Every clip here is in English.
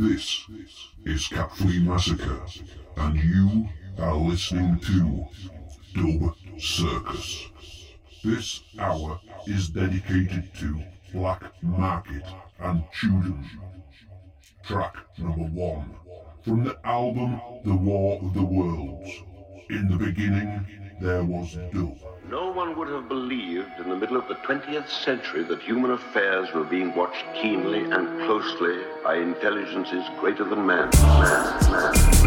This is Flea Massacre, and you are listening to Dub Circus. This hour is dedicated to Black Market and Chuden. Track number one from the album The War of the Worlds. In the beginning, there was Dub. No one would have believed in the middle of the 20th century that human affairs were being watched keenly and closely by intelligences greater than man, man, man,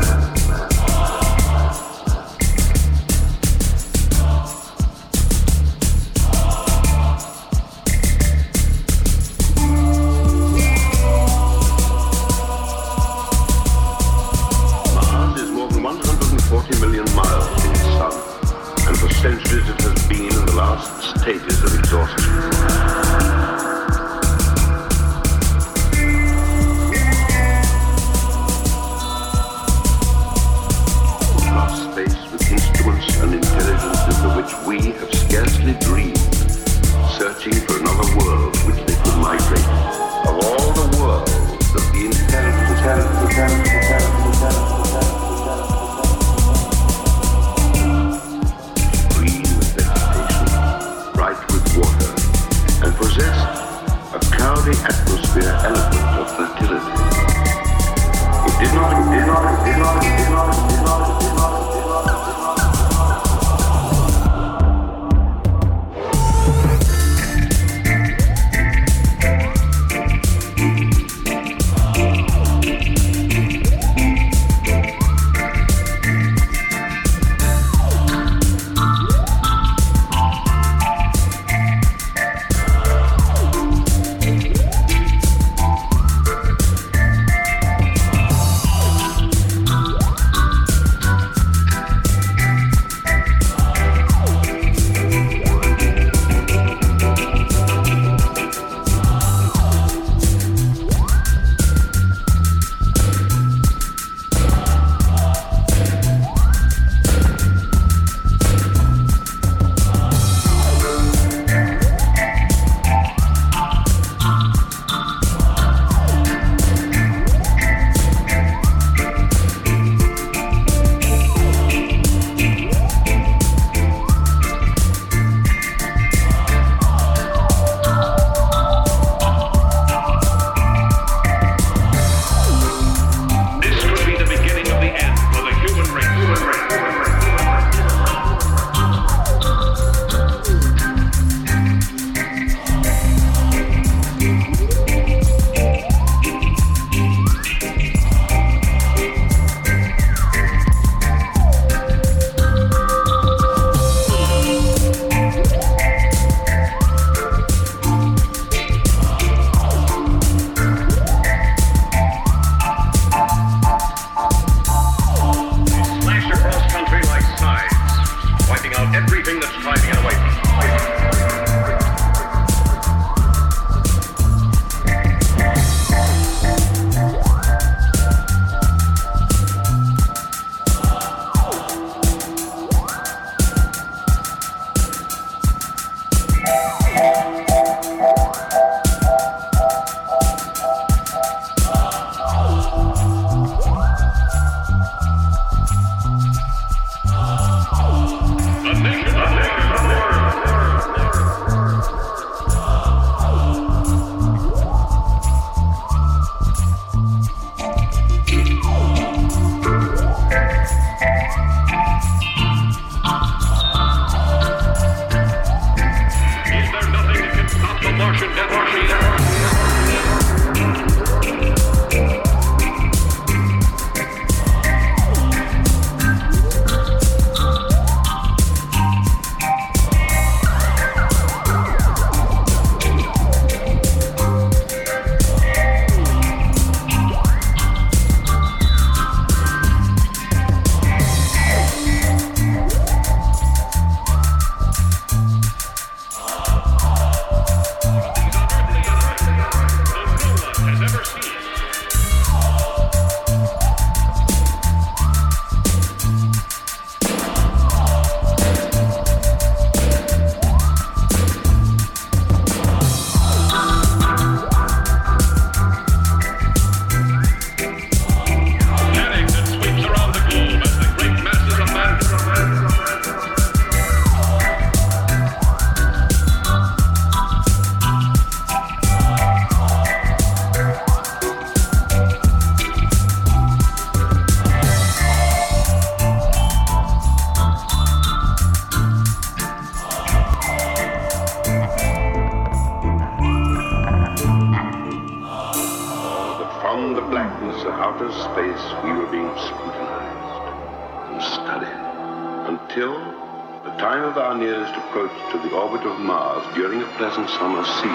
approach to the orbit of Mars during a pleasant summer season.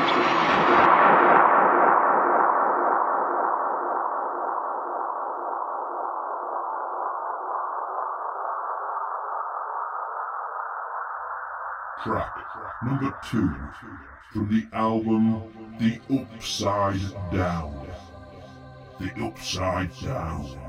Track number two from the album The Upside Down. The Upside Down.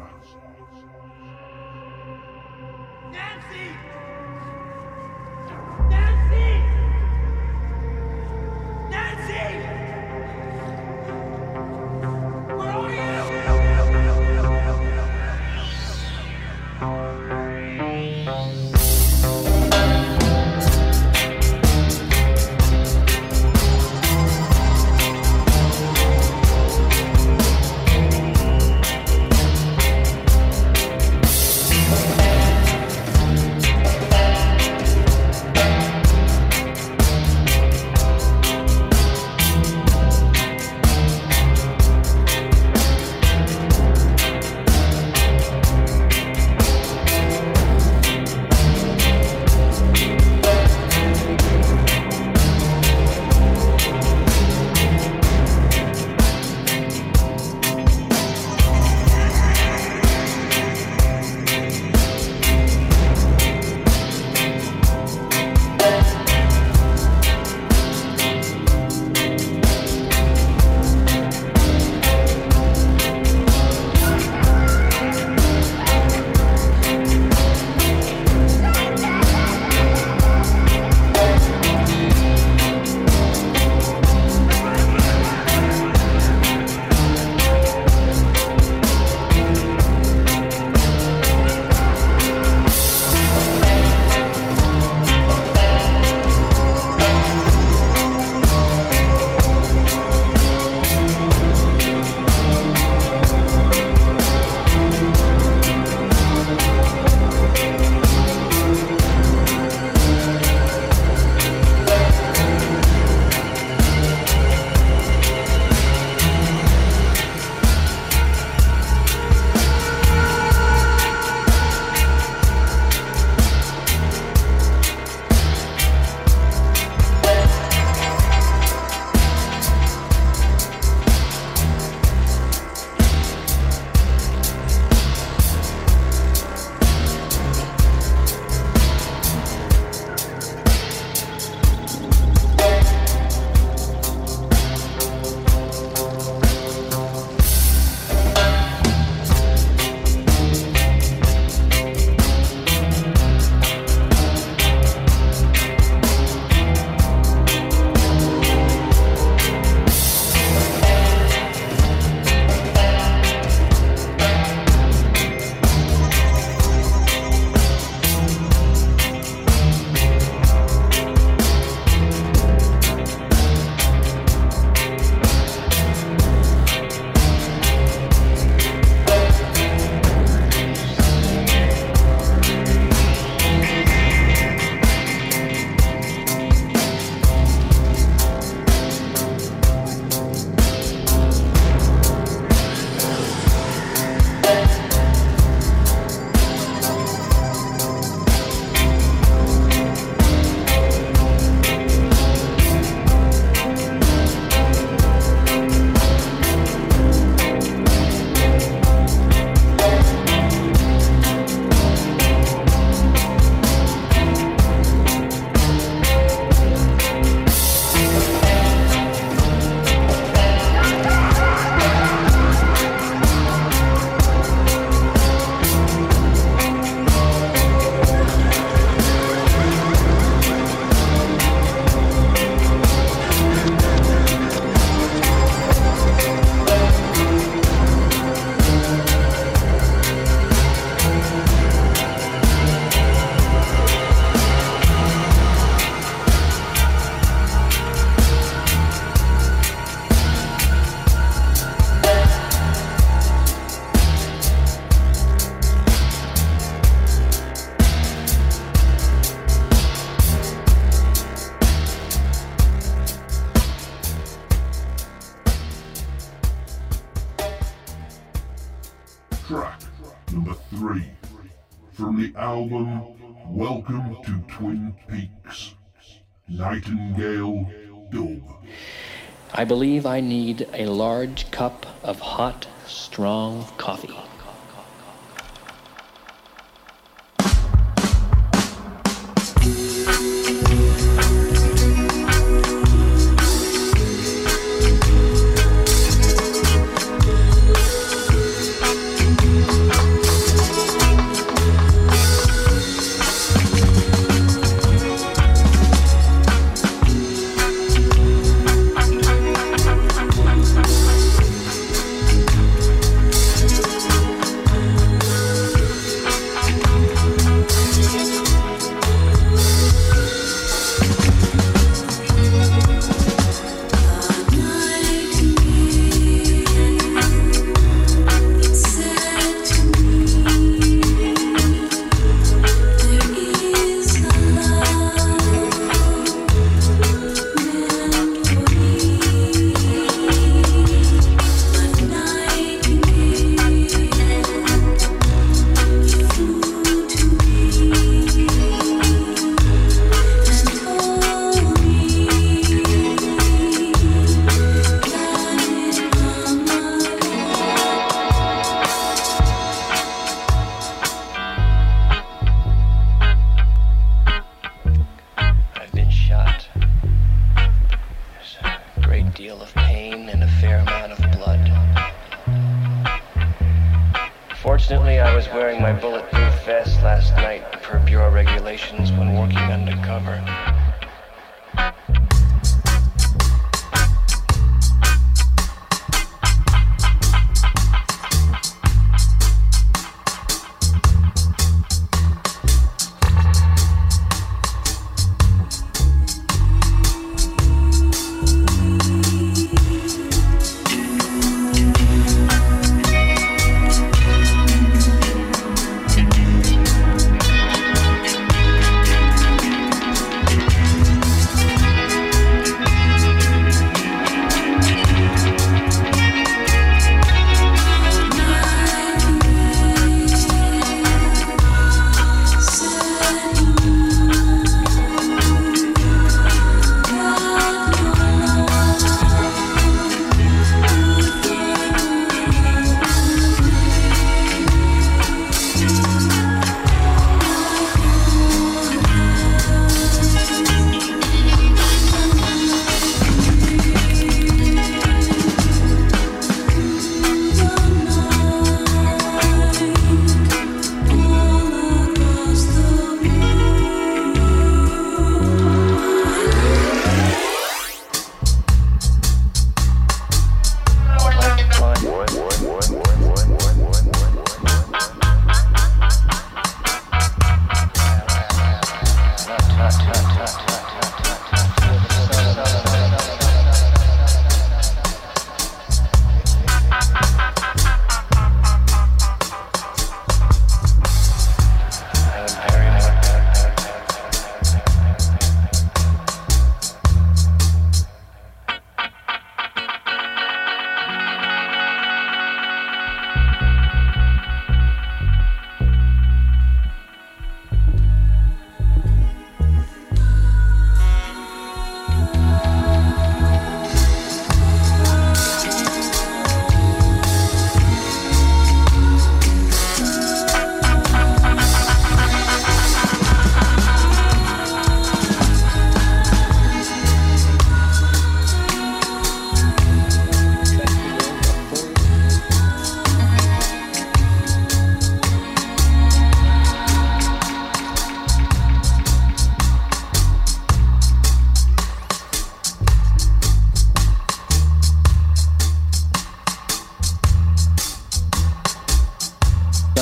Nightingale Dub. I believe I need a large cup of hot, strong coffee.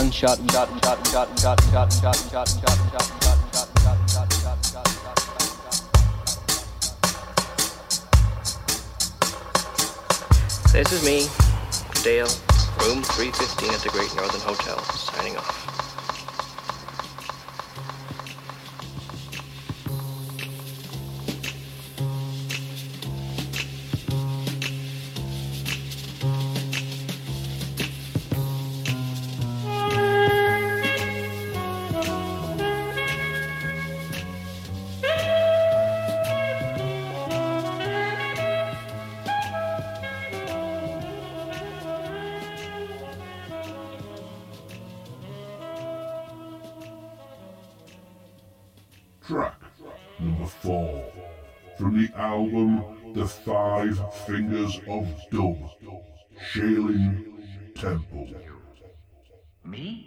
Gunshot, shot, shot, shot, shot, shot, shot, shot, shot, shot, shot, shot, shot, shot, shot, shot, This is me, Dale, room 315 at the Great Northern Hotel, signing off. Shaolin Temple. Me?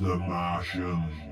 The Martians.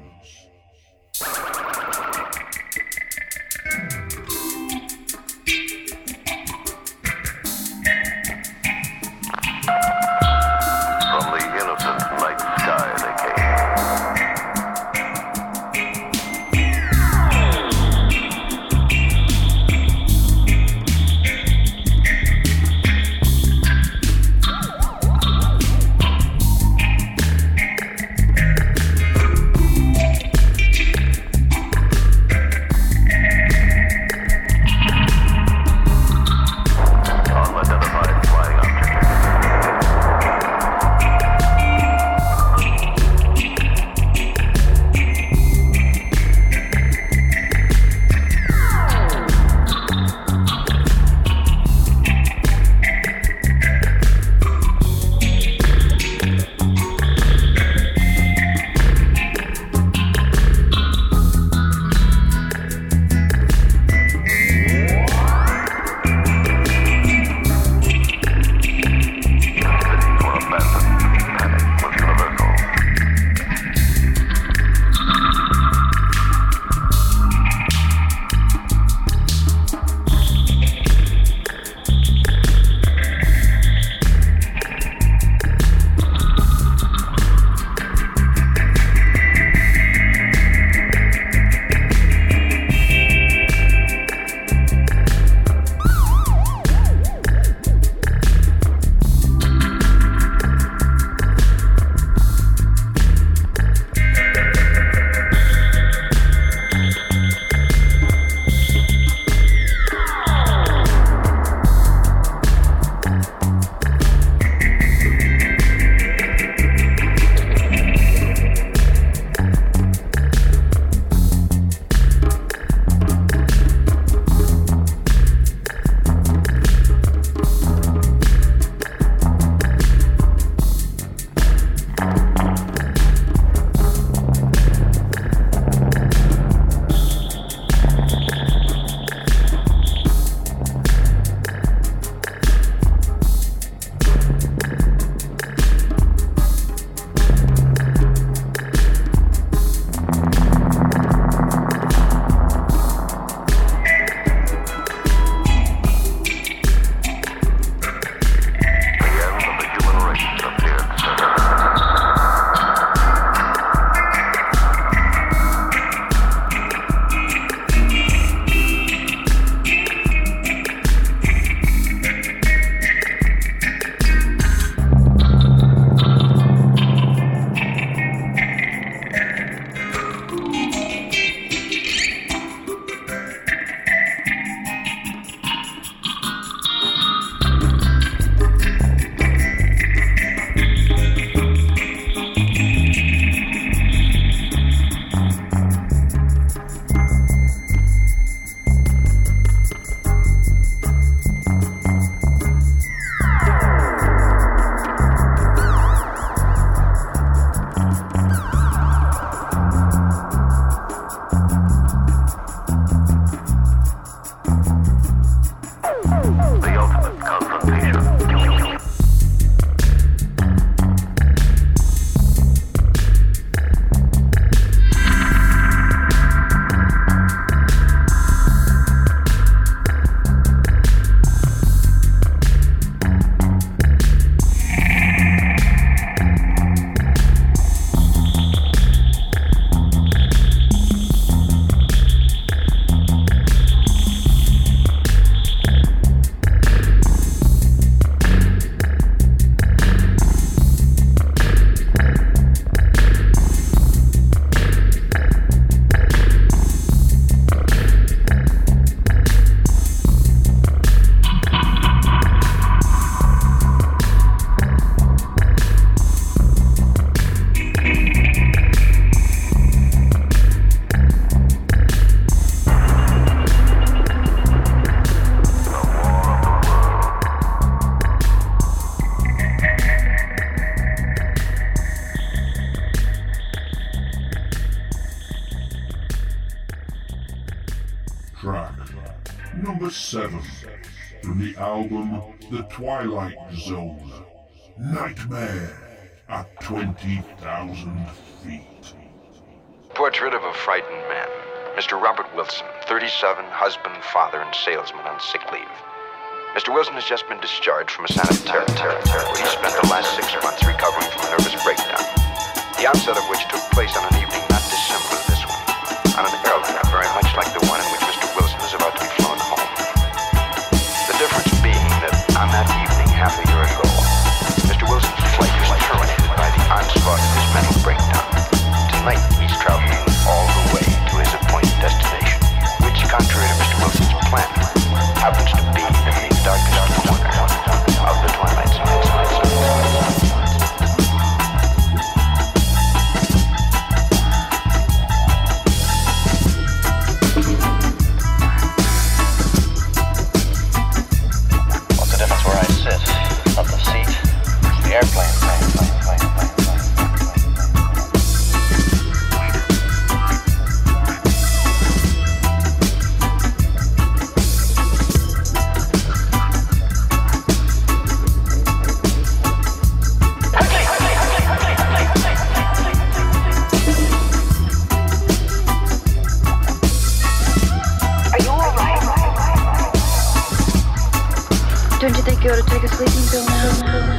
Album The Twilight Zone Nightmare at 20,000 feet. Portrait of a frightened man. Mr. Robert Wilson, 37, husband, father, and salesman on sick leave. Mr. Wilson has just been discharged from a sanitarium where he spent the last six months recovering from a nervous breakdown, the onset of which took place on an evening not dissimilar to this one, on an airliner very much like the one in half a year ago, Mr. Wilson's flight was terminated by the onslaught of his mental breakdown. Tonight, he's traveling all the way to his appointed destination, which, contrary to Mr. Wilson's plan, happens to to take a sleeping pill now?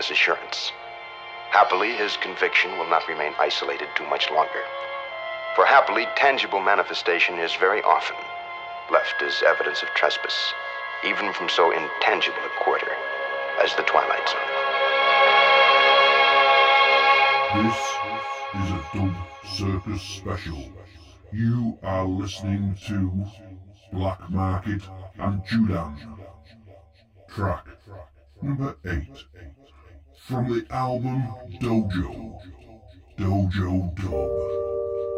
This assurance. Happily, his conviction will not remain isolated too much longer. For happily, tangible manifestation is very often left as evidence of trespass, even from so intangible a quarter as the Twilight Zone. This is a Dub Circus special. You are listening to Black Market and Judan. Track number 8 from the album Dojo. Dojo Dub.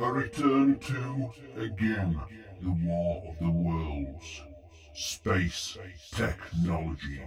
I return to, again, the War of the Worlds. Space Technology.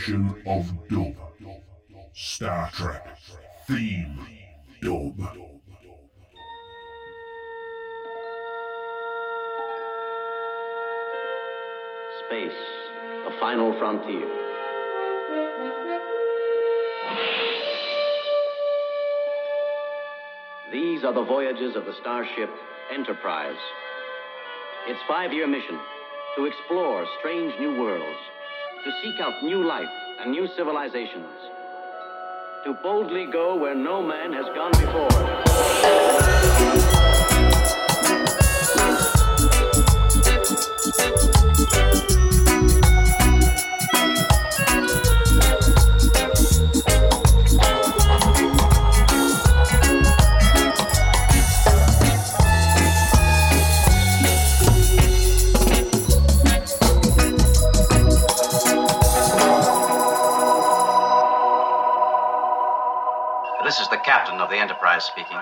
Federation of Dub. Star Trek theme dub. Space, the final frontier. These are the voyages of the starship Enterprise. Its five year mission to explore strange new worlds, to seek out new life and new civilizations, to boldly go where no man has gone before. Price speaking.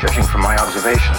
Judging from my observation,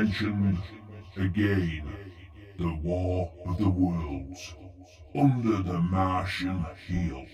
mentioned again the War of the Worlds under the Martian heel.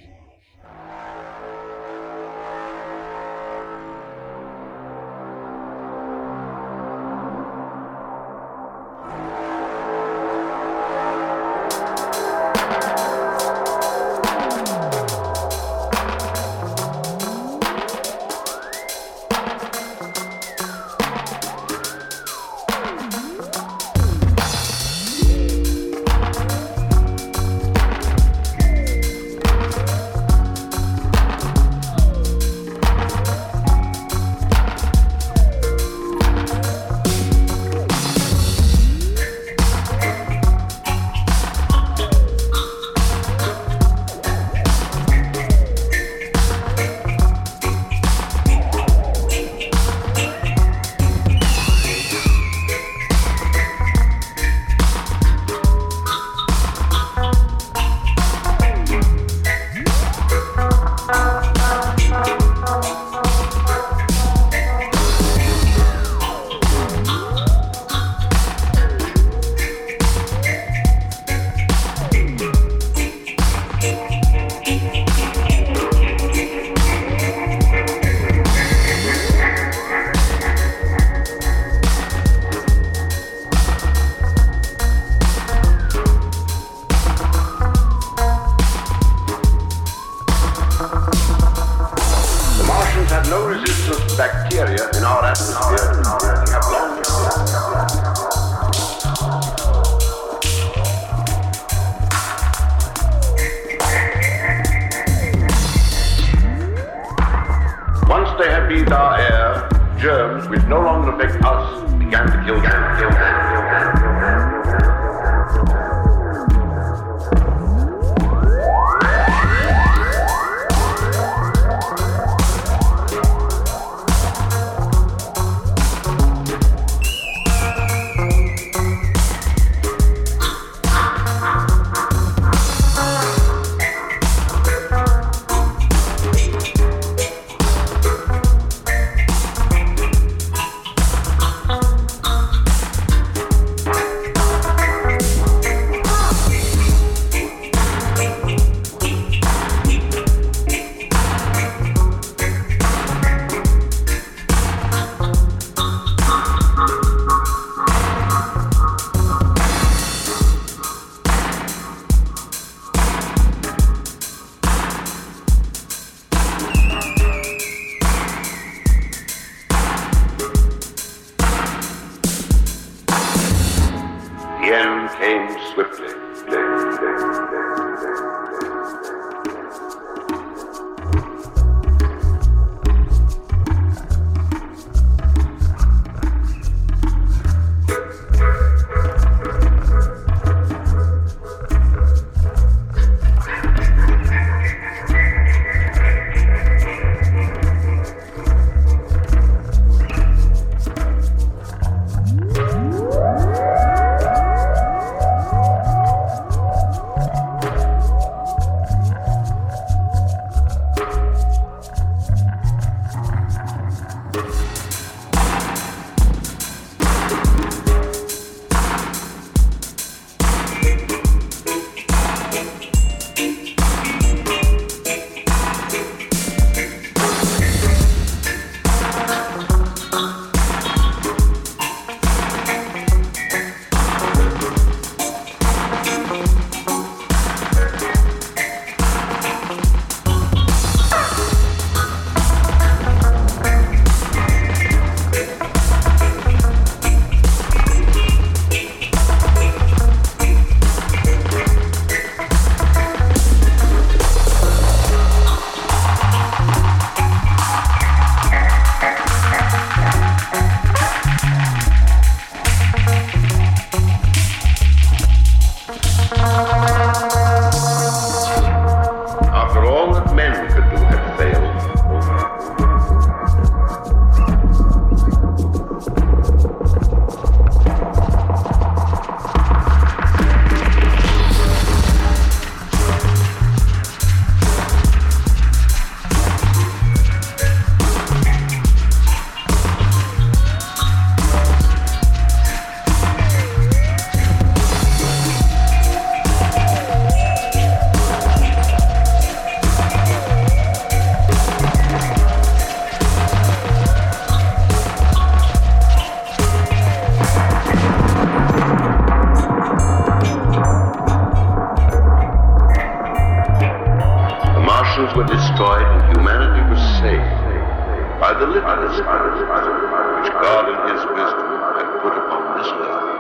Were destroyed and humanity was saved by the litmus which God in His wisdom had put upon this earth.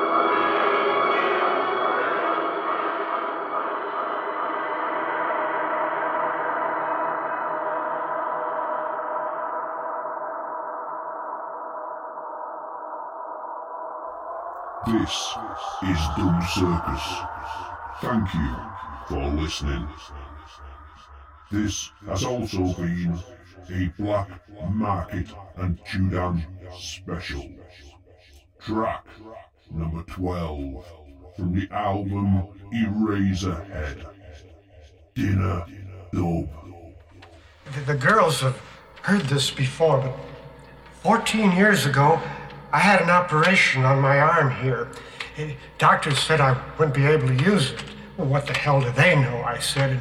This is Dub Circus. Thank you for listening. This has also been a Black Market and Judan special. Track number 12 from the album Eraserhead. Dinner Dub. The, the girls have heard this before, but 14 years ago, I had an operation on my arm here. Eh, Doctors said I wouldn't be able to use it. Well, what the hell do they know? I said.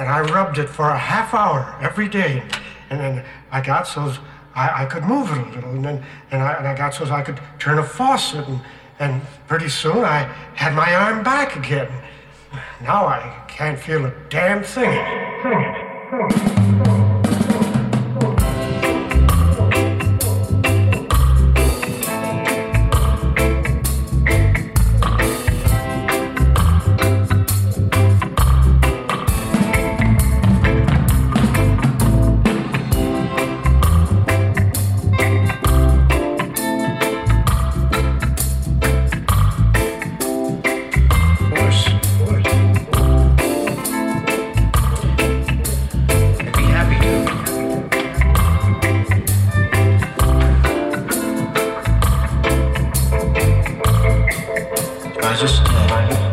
And, I rubbed it for a half hour every day. And then I got so I, I could move it a little. And then and I, and I got so I could turn a faucet. And, and pretty soon I had my arm back again. Now I can't feel a damn thing. I'd I just.